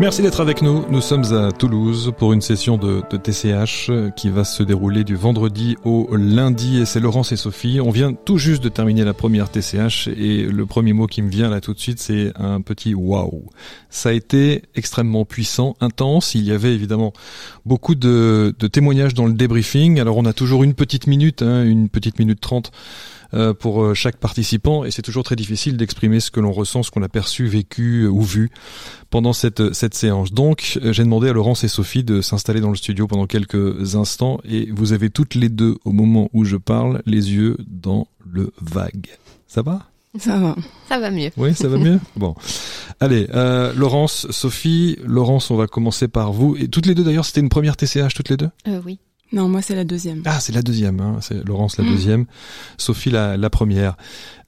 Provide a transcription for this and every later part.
Merci d'être avec nous. Nous sommes à Toulouse pour une session de, TCH qui va se dérouler du vendredi au lundi et c'est Laurence et Sophie. On vient tout juste de terminer la première TCH et le premier mot qui me vient là tout de suite c'est un petit waouh. Ça a été extrêmement puissant, intense. Il y avait évidemment beaucoup de, de témoignages dans le débriefing. Alors on a toujours une petite minute, hein, une petite minute trente euh, pour euh, chaque participant et c'est toujours très difficile d'exprimer ce que l'on ressent, ce qu'on a perçu, vécu euh, ou vu pendant cette, cette séance. Donc j'ai demandé à Laurence et Sophie de s'installer dans le studio pendant quelques instants et vous avez toutes les deux au moment où je parle les yeux dans le vague. Ça va? Ça va. Ça va mieux. Oui, ça va mieux? Bon, allez, euh, Laurence, Sophie, Laurence, on va commencer par vous. Et toutes les deux d'ailleurs, c'était une première TCH toutes les deux? Euh, oui. Non, moi c'est la deuxième. Ah, c'est la deuxième. Hein. C'est Laurence la mmh. deuxième, Sophie la, la première.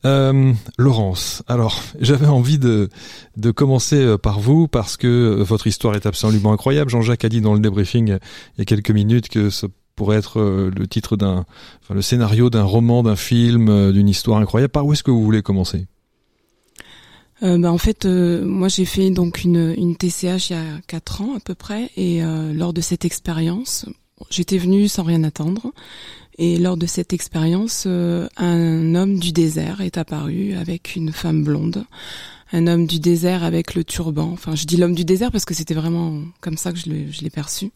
Euh, Laurence, alors j'avais envie de de commencer euh, par vous parce que euh, votre histoire est absolument incroyable. Jean-Jacques a dit dans le débriefing il y a quelques minutes que ce pourrait être euh, le titre d'un, enfin le scénario d'un roman, d'un film, d'une histoire incroyable. Par où est-ce que vous voulez commencer? Euh, bah, en fait, moi j'ai fait donc une, une TCH il y a quatre ans à peu près, et euh, lors de cette expérience, J'étais venue sans rien attendre. Et lors de cette expérience, euh, un homme du désert est apparu avec une femme blonde. Un homme du désert avec le turban. Enfin, je dis l'homme du désert parce que c'était vraiment comme ça que je l'ai perçu.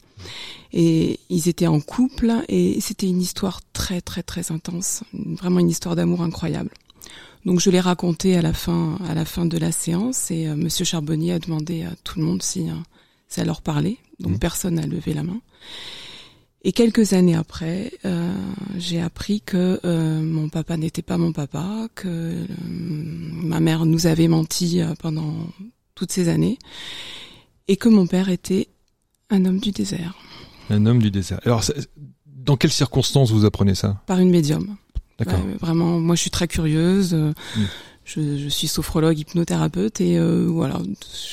Et ils étaient en couple et c'était une histoire très très très intense. Vraiment une histoire d'amour incroyable. Donc je l'ai raconté à la fin à la fin de la séance et euh, Monsieur Charbonnier a demandé à tout le monde si euh, ça leur parlait. Donc mmh. personne n'a levé la main. Et quelques années après, euh, j'ai appris que euh, mon papa n'était pas mon papa, que euh, ma mère nous avait menti euh, pendant toutes ces années, et que mon père était un homme du désert. Un homme du désert. Alors, dans quelles circonstances vous apprenez ça? Par une médium. D'accord. vraiment, moi je suis très curieuse. Mm. Je, je, suis sophrologue, hypnothérapeute et voilà,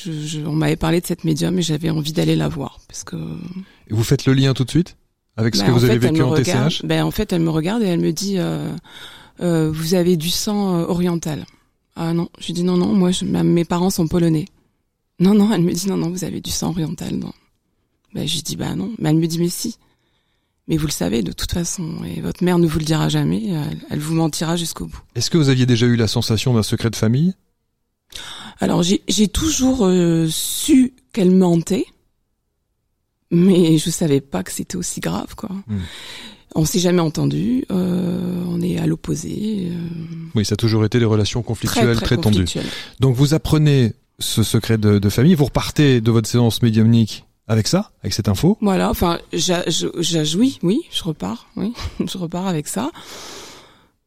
je, je, on m'avait parlé de cette médium et j'avais envie d'aller la voir parce que. Et vous faites le lien tout de suite? Avec ce bah, que vous avez vécu en TCH ben, En fait, elle me regarde et elle me dit euh, euh, Vous avez du sang euh, oriental. Ah non, je lui dis non, non, moi, je, mes parents sont polonais. Non, non, elle me dit non, non, vous avez du sang oriental. Non. Ben, je dis bah non. Mais elle me dit mais si. Mais vous le savez de toute façon, et votre mère ne vous le dira jamais, elle, elle vous mentira jusqu'au bout. Est-ce que vous aviez déjà eu la sensation d'un secret de famille? Alors j'ai toujours euh, su qu'elle mentait, mais je savais pas que c'était aussi grave, quoi. Hmm. On s'est jamais entendu, euh, on est à l'opposé. Euh... Oui, ça a toujours été des relations conflictuelles très, tendues. Donc vous apprenez ce secret de, de, famille, vous repartez de votre séance médiumnique avec ça, avec cette info. Voilà, enfin, j'ajouis, oui, je repars, oui, je repars avec ça.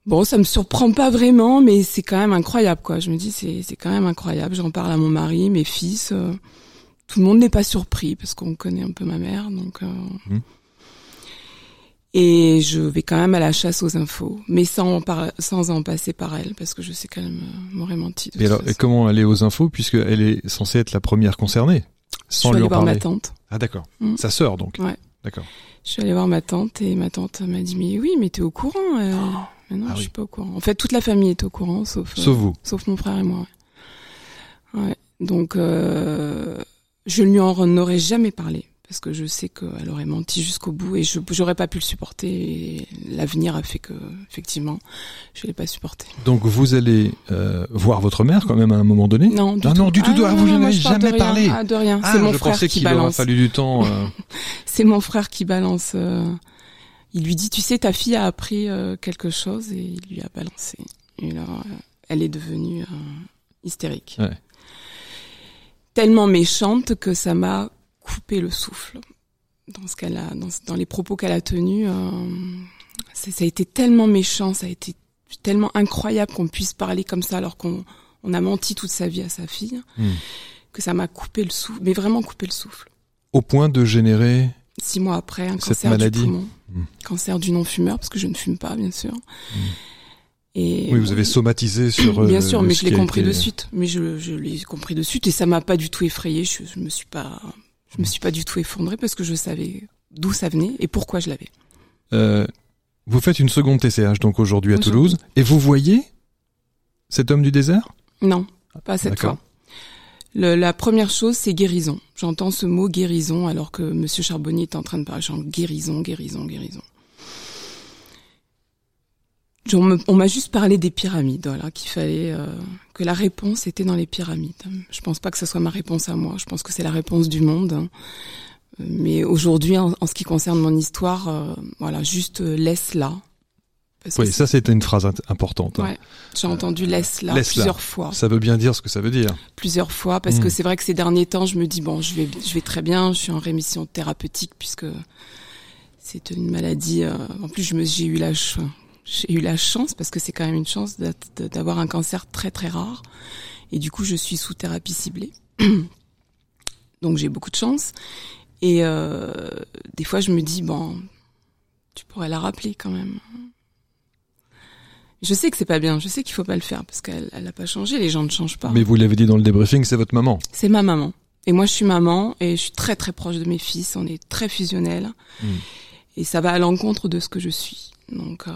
Bon, ça me surprend pas vraiment, mais c'est quand même incroyable, quoi. Je me dis, c'est quand même incroyable. J'en parle à mon mari, mes fils. Euh tout le monde n'est pas surpris parce qu'on connaît un peu ma mère, donc. Euh... Mmh. Et je vais quand même à la chasse aux infos, mais sans, par, sans en passer par elle, parce que je sais qu'elle m'aurait menti. et alors, comment aller aux infos, puisqu'elle est censée être la première concernée, sans je lui en voir ma tante. Ah d'accord. Mmh. Sa sœur donc. Ouais. D'accord. Je suis allée voir ma tante et ma tante m'a dit mais oui mais t'es au courant. Euh... Oh. Mais non, ah je suis pas au courant. En fait, toute la famille est au courant, sauf. Sauf vous. Sauf mon frère et moi. Ouais. Donc. Euh je ne lui en aurais jamais parlé parce que je sais qu'elle aurait menti jusqu'au bout et je j'aurais pas pu le supporter. L'avenir a fait que effectivement, je l'ai pas supporté. Donc vous allez euh, voir votre mère quand même à un moment donné? Non, du ah, tout. non, du tout. Ah, vous n'en avez jamais de parlé. Ah, de rien. C'est mon je frère pensais qui qu'il balance. aura fallu du temps. Euh... C'est mon frère qui balance. Euh... Il lui dit, tu sais, ta fille a appris euh, quelque chose et il lui a balancé. Et là, elle est devenue euh, hystérique. Ouais tellement méchante que ça m'a coupé le souffle dans ce qu'elle a, dans, dans, les propos qu'elle a tenus. Euh, ça, a été tellement méchant, ça a été tellement incroyable qu'on puisse parler comme ça alors qu'on on a menti toute sa vie à sa fille, hmm. que ça m'a coupé le souffle, mais vraiment coupé le souffle. Au point de générer six mois après un cette cancer maladie. du poumon, hmm. cancer du non-fumeur parce que je ne fume pas bien sûr. Hmm. Et oui, vous avez somatisé sur. Bien sûr, euh, mais je l'ai compris été... de suite. Mais je, je l'ai compris de suite et ça m'a pas du tout effrayé. Je, je me suis pas, je me suis pas du tout effondré parce que je savais d'où ça venait et pourquoi je l'avais. Euh, vous faites une seconde TCH donc aujourd'hui à Toulouse et vous voyez cet homme du désert? Non, pas cette fois. la première chose, c'est guérison. J'entends ce mot guérison alors que Monsieur Charbonnier est en train de parler. Genre guérison, guérison, guérison. On m'a juste parlé des pyramides, voilà, qu'il fallait euh, que la réponse était dans les pyramides. Je pense pas que ce soit ma réponse à moi. Je pense que c'est la réponse du monde. Hein. Mais aujourd'hui, en, ce qui concerne mon histoire, euh, voilà, juste euh, laisse là. Oui, ça c'était une phrase importante. Hein. Ouais, j'ai entendu laisse là plusieurs fois. Ça veut bien dire ce que ça veut dire. Plusieurs fois, parce que hmm. c'est vrai que ces derniers temps, je me dis bon, je vais, je vais très bien, je suis en rémission thérapeutique puisque c'est une maladie. en plus, je me, j'ai eu la, j'ai eu la chance, parce que c'est quand même une chance d'avoir un cancer très très rare. Et du coup, je suis sous thérapie ciblée. Donc j'ai beaucoup de chance. Et euh, des fois, je me dis, bon, tu pourrais la rappeler quand même. Je sais que c'est pas bien, je sais qu'il faut pas le faire parce qu'elle elle a pas changé, les gens ne changent pas. Mais vous l'avez dit dans le débriefing, c'est votre maman. C'est ma maman. Et moi, je suis maman et je suis très très proche de mes fils. On est très fusionnels. Hmm. Et ça va à l'encontre de ce que je suis. Donc, euh...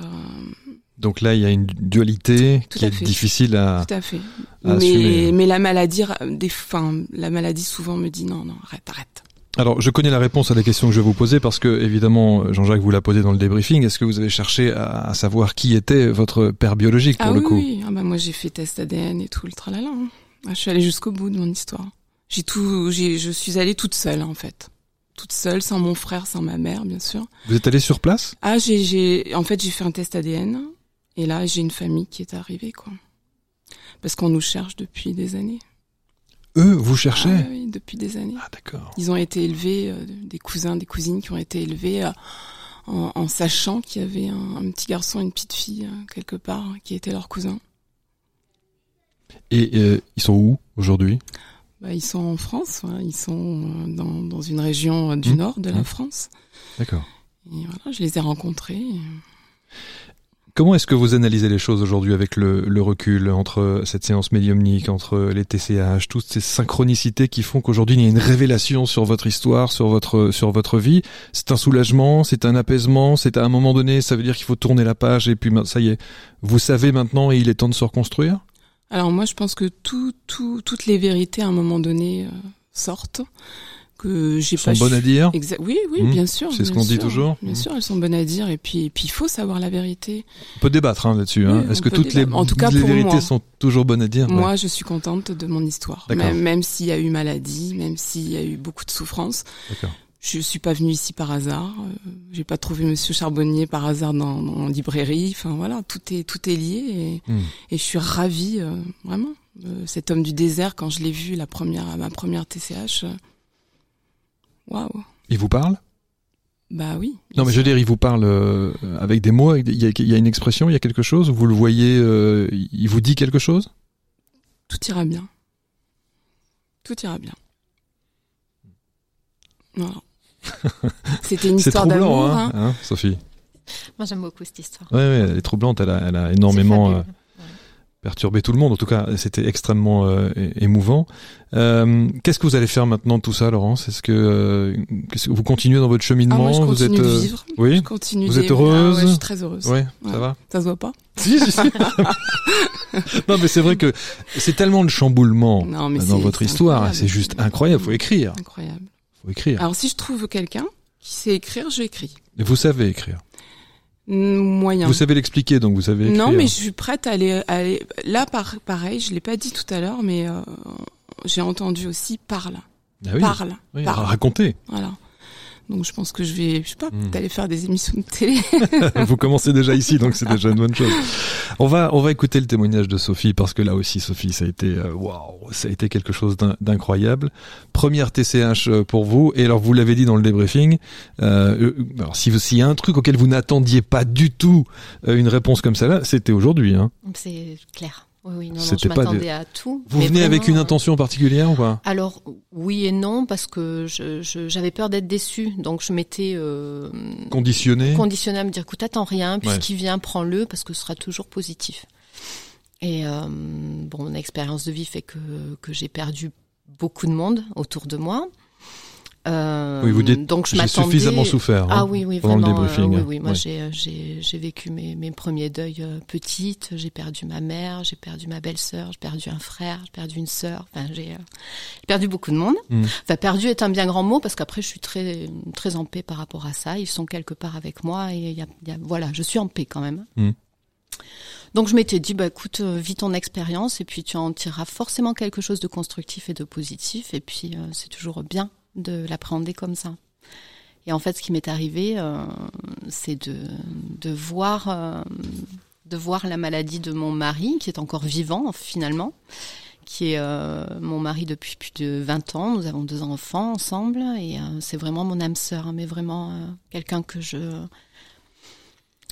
donc là, il y a une dualité qui est difficile à. Tout à fait. mais, mais la maladie, des, la maladie souvent me dit non, non, arrête, arrête. Alors, je connais la réponse à la question que je vais vous poser parce que, évidemment, Jean-Jacques vous l'a posé dans le débriefing. Est-ce que vous avez cherché à, savoir qui était votre père biologique pour ah le coup Oui, ah bah moi j'ai fait test ADN et tout le tralala. Hein. Ah, je suis allée jusqu'au bout de mon histoire. J'ai tout, j'ai, je suis allée toute seule en fait toute seule, sans mon frère, sans ma mère, bien sûr. Vous êtes allée sur place? Ah, j'ai, j'ai, en fait, j'ai fait un test ADN, et là, j'ai une famille qui est arrivée, quoi. Parce qu'on nous cherche depuis des années. Eux, vous cherchez? Ah, Oui, depuis des années. Ah, d'accord. Ils ont été élevés, euh, des cousins, des cousines qui ont été élevés euh, en, sachant qu'il y avait un, petit garçon et une petite fille, euh, quelque part, qui étaient leurs cousins. Et ils sont où aujourd'hui? Bah, Ils sont en France, ils sont euh, dans, dans une région euh, du mmh. nord de la mmh. France. D'accord. Et voilà, je les ai rencontrés. Comment est-ce que vous analysez les choses aujourd'hui avec le, le, recul entre cette séance médiumnique, entre les TCH, toutes ces synchronicités qui font qu'aujourd'hui il y a une révélation sur votre histoire, sur votre sur votre vie? C'est un soulagement, c'est un apaisement, c'est à un moment donné, ça veut dire qu'il faut tourner la page et puis ça y est, vous savez maintenant et il est temps de se reconstruire? Alors moi, je pense que tout, tout, toutes les vérités à un moment donné euh, sortent. Que j'ai sont bonnes à dire. oui, oui, mmh. bien sûr. C'est ce qu'on dit toujours. Bien mmh. sûr, elles sont bonnes à dire. Et puis, et puis, il faut savoir la vérité. On peut débattre hein, là-dessus. Hein. Est-ce que toutes les, en tout cas, les vérités sont toujours bonnes à dire? Moi, je suis contente de mon histoire. Même, même s'il y a eu maladie, même s'il y a eu beaucoup de souffrance. D'accord. Je suis pas venue ici par hasard. Euh, j'ai pas trouvé Monsieur Charbonnier par hasard dans, dans librairie. Enfin voilà, tout est tout est lié et, hmm. et je suis ravie euh, vraiment. Euh, cet homme du désert, quand je l'ai vu la première ma première TCH, waouh. Il vous parle? Bah oui. Non mais je veux dire, il vous parle avec des mots. Il y, a, il y a une expression, il y a quelque chose. Vous le voyez, il vous dit quelque chose? Tout ira bien. Tout ira bien. Voilà. C'était une histoire d'amour, hein, hein, Sophie. Moi, j'aime beaucoup cette histoire. Oui, ouais, elle est troublante. Elle a, elle a énormément euh, perturbé tout le monde. En tout cas, c'était extrêmement euh, émouvant. Euh, Qu'est-ce que vous allez faire maintenant de tout ça, Laurence? Est-ce que, euh, que, vous continuez dans votre cheminement ah, moi, je Vous êtes de vivre. oui. Je continue vous êtes heureuse ah, ouais, Je suis très heureuse. Oui, ça va? Ça se voit pas? Si, si, si. non, mais c'est vrai que c'est tellement de chamboulement dans votre histoire. C'est juste incroyable. Faut écrire. Incroyable écrire. Alors si je trouve quelqu'un qui sait écrire, j'écris. Et vous savez écrire Moyen. Vous savez l'expliquer, donc vous savez écrire. Non, mais je suis prête à aller. aller... Là, par, pareil, je l'ai pas dit tout à l'heure, mais euh, j'ai entendu aussi parle. Ah oui. Parle. Oui, parle. Raconter. Voilà. Donc je pense que je vais, je sais pas, hmm. aller faire des émissions de télé. Vous commencez déjà ici, donc c'est déjà une bonne chose. On va, on va écouter le témoignage de Sophie parce que là aussi, Sophie, ça a été, euh, waouh, ça a été quelque chose d'incroyable. Première TCH euh, pour vous. Et alors vous l'avez dit dans le débriefing. Euh, euh alors si s'il y a un truc auquel vous n'attendiez pas du tout une réponse comme celle-là, c'était aujourd'hui. Hein. C'est clair. Oui, oui, non, non je m'attendais à tout. Vous venez avec une intention particulière ou pas? Alors oui et non parce que j'avais je, peur d'être déçue, donc je m'étais euh, conditionné. Conditionné à me dire, écoute, attends rien, puisqu'il vient, prends-le parce que ce sera toujours positif. Et euh, bon, mon expérience de vie fait que que j'ai perdu beaucoup de monde autour de moi. Euh, oui, vous dites. Donc je j'ai suffisamment souffert. Ah hein, oui, oui, pendant vraiment. Le débriefing. oui, oui. Moi, j'ai, j'ai, j'ai vécu mes, mes premiers deuils petites. J'ai perdu ma mère, j'ai perdu ma belle-sœur, j'ai perdu un frère, j'ai perdu une sœur. Enfin, j'ai, perdu beaucoup de monde. Hmm. Enfin, perdu est un bien grand mot parce qu'après, je suis très, très en paix par rapport à ça. Ils sont quelque part avec moi et y a, y a, voilà, je suis en paix quand même. Hmm. Donc je m'étais dit, bah écoute, euh, vis ton expérience et puis tu en tireras forcément quelque chose de constructif et de positif. Et puis euh, c'est toujours bien de l'appréhender comme ça. Et en fait, ce qui m'est arrivé, euh, c'est de, de voir de voir la maladie de mon mari, qui est encore vivant finalement, qui est mon mari depuis plus de 20 ans. Nous avons deux enfants ensemble et c'est vraiment mon âme sœur, hein, mais vraiment quelqu'un que je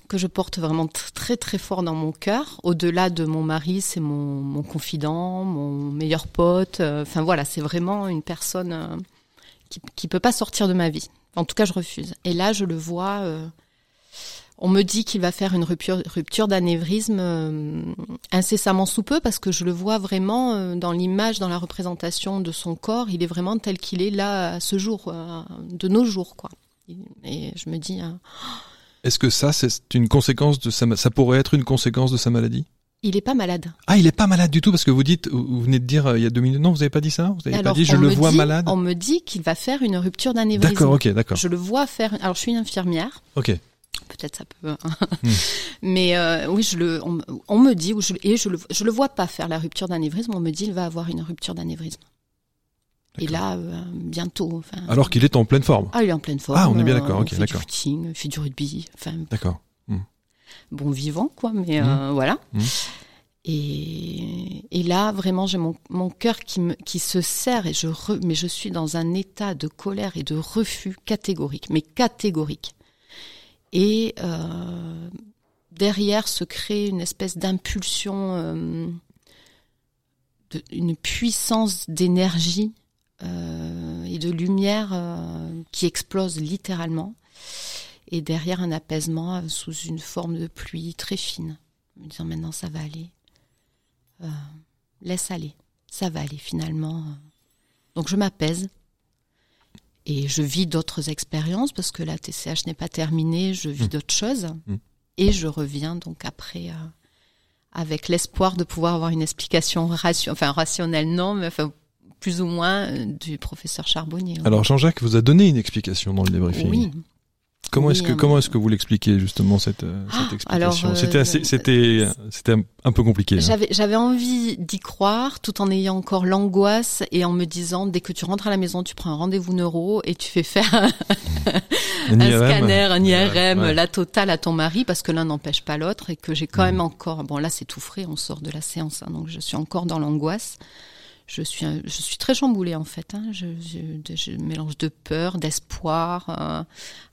que je porte vraiment très très fort dans mon cœur. Au-delà de mon mari, c'est mon, mon, confident, mon meilleur pote. Euh, enfin voilà, c'est vraiment une personne euh, qui qui peut pas sortir de ma vie. En tout cas, je refuse. Et là, je le vois. Euh, on me dit qu'il va faire une rupture, d'anévrisme incessamment sous peu parce que je le vois vraiment dans l'image, dans la représentation de son corps. Il est vraiment tel qu'il est là à ce jour, de nos jours, quoi. Et je me dis, est-ce que ça, c'est une conséquence de sa, ça pourrait être une conséquence de sa maladie? Il est pas malade. Ah, il est pas malade du tout parce que vous dites, vous venez de dire euh, il y a deux minutes, non, vous avez pas dit ça? Vous avez pas dit je le vois malade? On me dit qu'il va faire une rupture d'anévrisme. D'accord, ok, d'accord. Je le vois faire. Alors, je suis une infirmière. Ok. Peut-être ça peut. Hein. Hmm. Mais euh, oui, je le, on, me dit, ou je, et je le, je le vois pas faire la rupture d'anévrisme. On me dit il va avoir une rupture d'anévrisme. Et là, euh, bientôt. Enfin, Alors qu'il est en pleine forme. Ah, il est en pleine forme. Ah, on est bien d'accord. Ok, d'accord. Il fait du footing, il fait du rugby. Enfin, d'accord. Bon vivant, quoi. Mais euh, hmm. voilà. Hmm. Et, et, là, vraiment, j'ai mon, mon cœur qui, me, qui se serre et je re, mais je suis dans un état de colère et de refus catégorique, mais catégorique. Et euh, derrière se crée une espèce d'impulsion, euh, une puissance d'énergie euh, et de lumière euh, qui explose littéralement. Et derrière un apaisement euh, sous une forme de pluie très fine, me disant maintenant ça va aller. laisse aller, ça va aller finalement. Donc je m'apaise et je vis d'autres expériences parce que la TCH n'est pas terminée, je vis mmh. d'autres choses mmh. et je reviens donc après avec l'espoir de pouvoir avoir une explication ration, enfin rationnelle non, mais enfin plus ou moins euh, du professeur Charbonnier. Alors Jean-Jacques vous a donné une explication dans le débriefing. Oui. Comment est-ce que comment est-ce que vous l'expliquez justement cette, euh, cette ah, explication C'était c'était c'était un peu compliqué. Hein. J'avais j'avais envie d'y croire tout en ayant encore l'angoisse et en me disant dès que tu rentres à la maison tu prends un rendez-vous neuro et tu fais faire un, scanner, un IRM, la totale à ton mari parce que l'un n'empêche pas l'autre et que j'ai quand mmh. même encore bon là c'est tout frais on sort de la séance hein, donc je suis encore dans l'angoisse je suis, je suis très chamboulée en fait. Hein. Je, mélange de peur, d'espoir. Euh.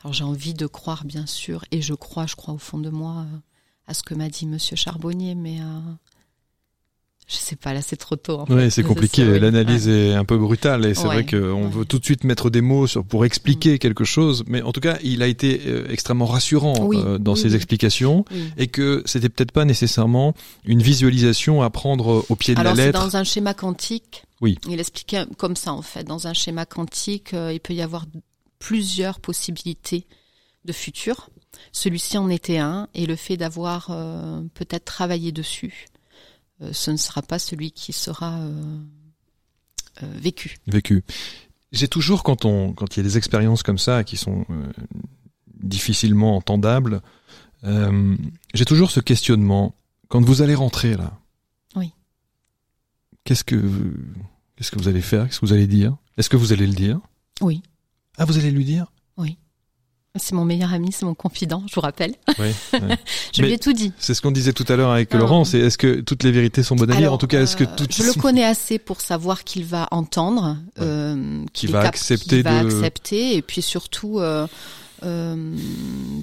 Alors j'ai envie de croire bien sûr, et je crois, je crois au fond de moi euh, à ce que m'a dit Monsieur Charbonnier, mais euh, je sais pas, là c'est trop tôt. En oui, c'est compliqué. L'analyse est un peu brutale et c'est vrai qu'on veut tout de suite mettre des mots sur pour expliquer mm. quelque chose. Mais en tout cas, il a été euh, extrêmement rassurant euh, dans ses explications et que c'était peut-être pas nécessairement une visualisation à prendre au pied de la lettre. Dans un schéma quantique, oui. il expliquait comme ça en fait. Dans un schéma quantique, euh, il peut y avoir plusieurs possibilités de futur. Celui-ci en était un et le fait d'avoir peut-être travaillé dessus ce ne sera pas celui qui sera euh, euh, vécu. Vécu. J'ai toujours quand on quand il y a des expériences comme ça qui sont difficilement entendables, j'ai toujours ce questionnement quand vous allez rentrer là. Oui. Qu'est-ce que qu'est-ce que vous allez faire? Qu'est-ce que vous allez dire? Est-ce que vous allez le dire? Oui. Ah, vous allez lui dire. C'est mon meilleur ami, c'est mon confident, je vous rappelle. Oui, je lui ai tout dit. C'est ce qu'on disait tout à l'heure avec Laurent, c'est est-ce que toutes les vérités sont bonnes à dire En tout cas, est-ce que euh, tout... Je le connais assez pour savoir qu'il va entendre, euh, qu'il va accepter, va accepter, et puis surtout euh, euh,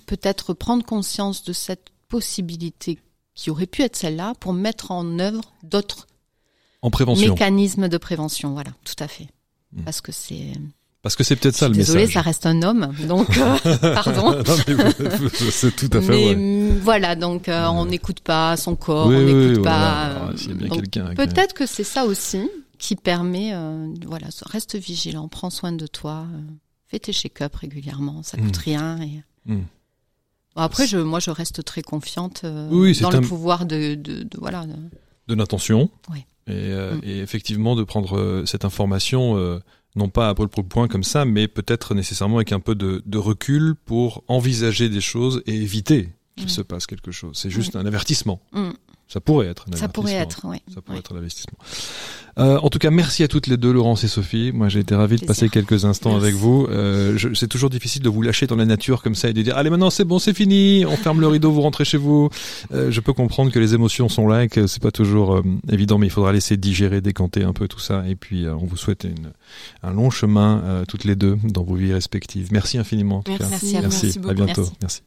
peut-être prendre conscience de cette possibilité qui aurait pu être celle-là pour mettre en œuvre d'autres en prévention. mécanismes de prévention. Voilà, tout à fait. Hmm. Parce que c'est parce que c'est peut-être ça le message. Désolé, ça reste un homme, donc euh, pardon. c'est tout à fait mais, vrai. Voilà, donc euh, on n'écoute pas son corps, on n'écoute pas. Euh, Peut-être que c'est ça aussi qui permet, voilà, reste vigilant, prends soin de toi, fais tes check-up régulièrement, ça coûte mm. rien. Et... Mm. après, je, moi, je reste très confiante oui, dans le pouvoir de, de, de voilà. De, l'intention. Oui. Et, mm. et, effectivement, de prendre cette information non pas à brûle pour point comme ça, mais peut-être nécessairement avec un peu de, de, recul pour envisager des choses et éviter qu'il se passe quelque chose. C'est juste un avertissement. Ça pourrait être un Ça pourrait être, oui. Ça pourrait être un investissement. Euh, en tout cas, merci à toutes les deux, Laurence et Sophie. Moi, j'ai été ravi de passer quelques instants avec vous. Euh, c'est toujours difficile de vous lâcher dans la nature comme ça et de dire allez maintenant c'est bon, c'est fini, on ferme le rideau, vous rentrez chez vous. Euh, je peux comprendre que les émotions sont là et que c'est pas toujours euh, évident, mais il faudra laisser digérer, décanter un peu tout ça. Et puis, euh, on vous souhaite une, un long chemin toutes les deux dans vos vies respectives. Merci infiniment. En tout merci, cas. À, merci. à bientôt. merci.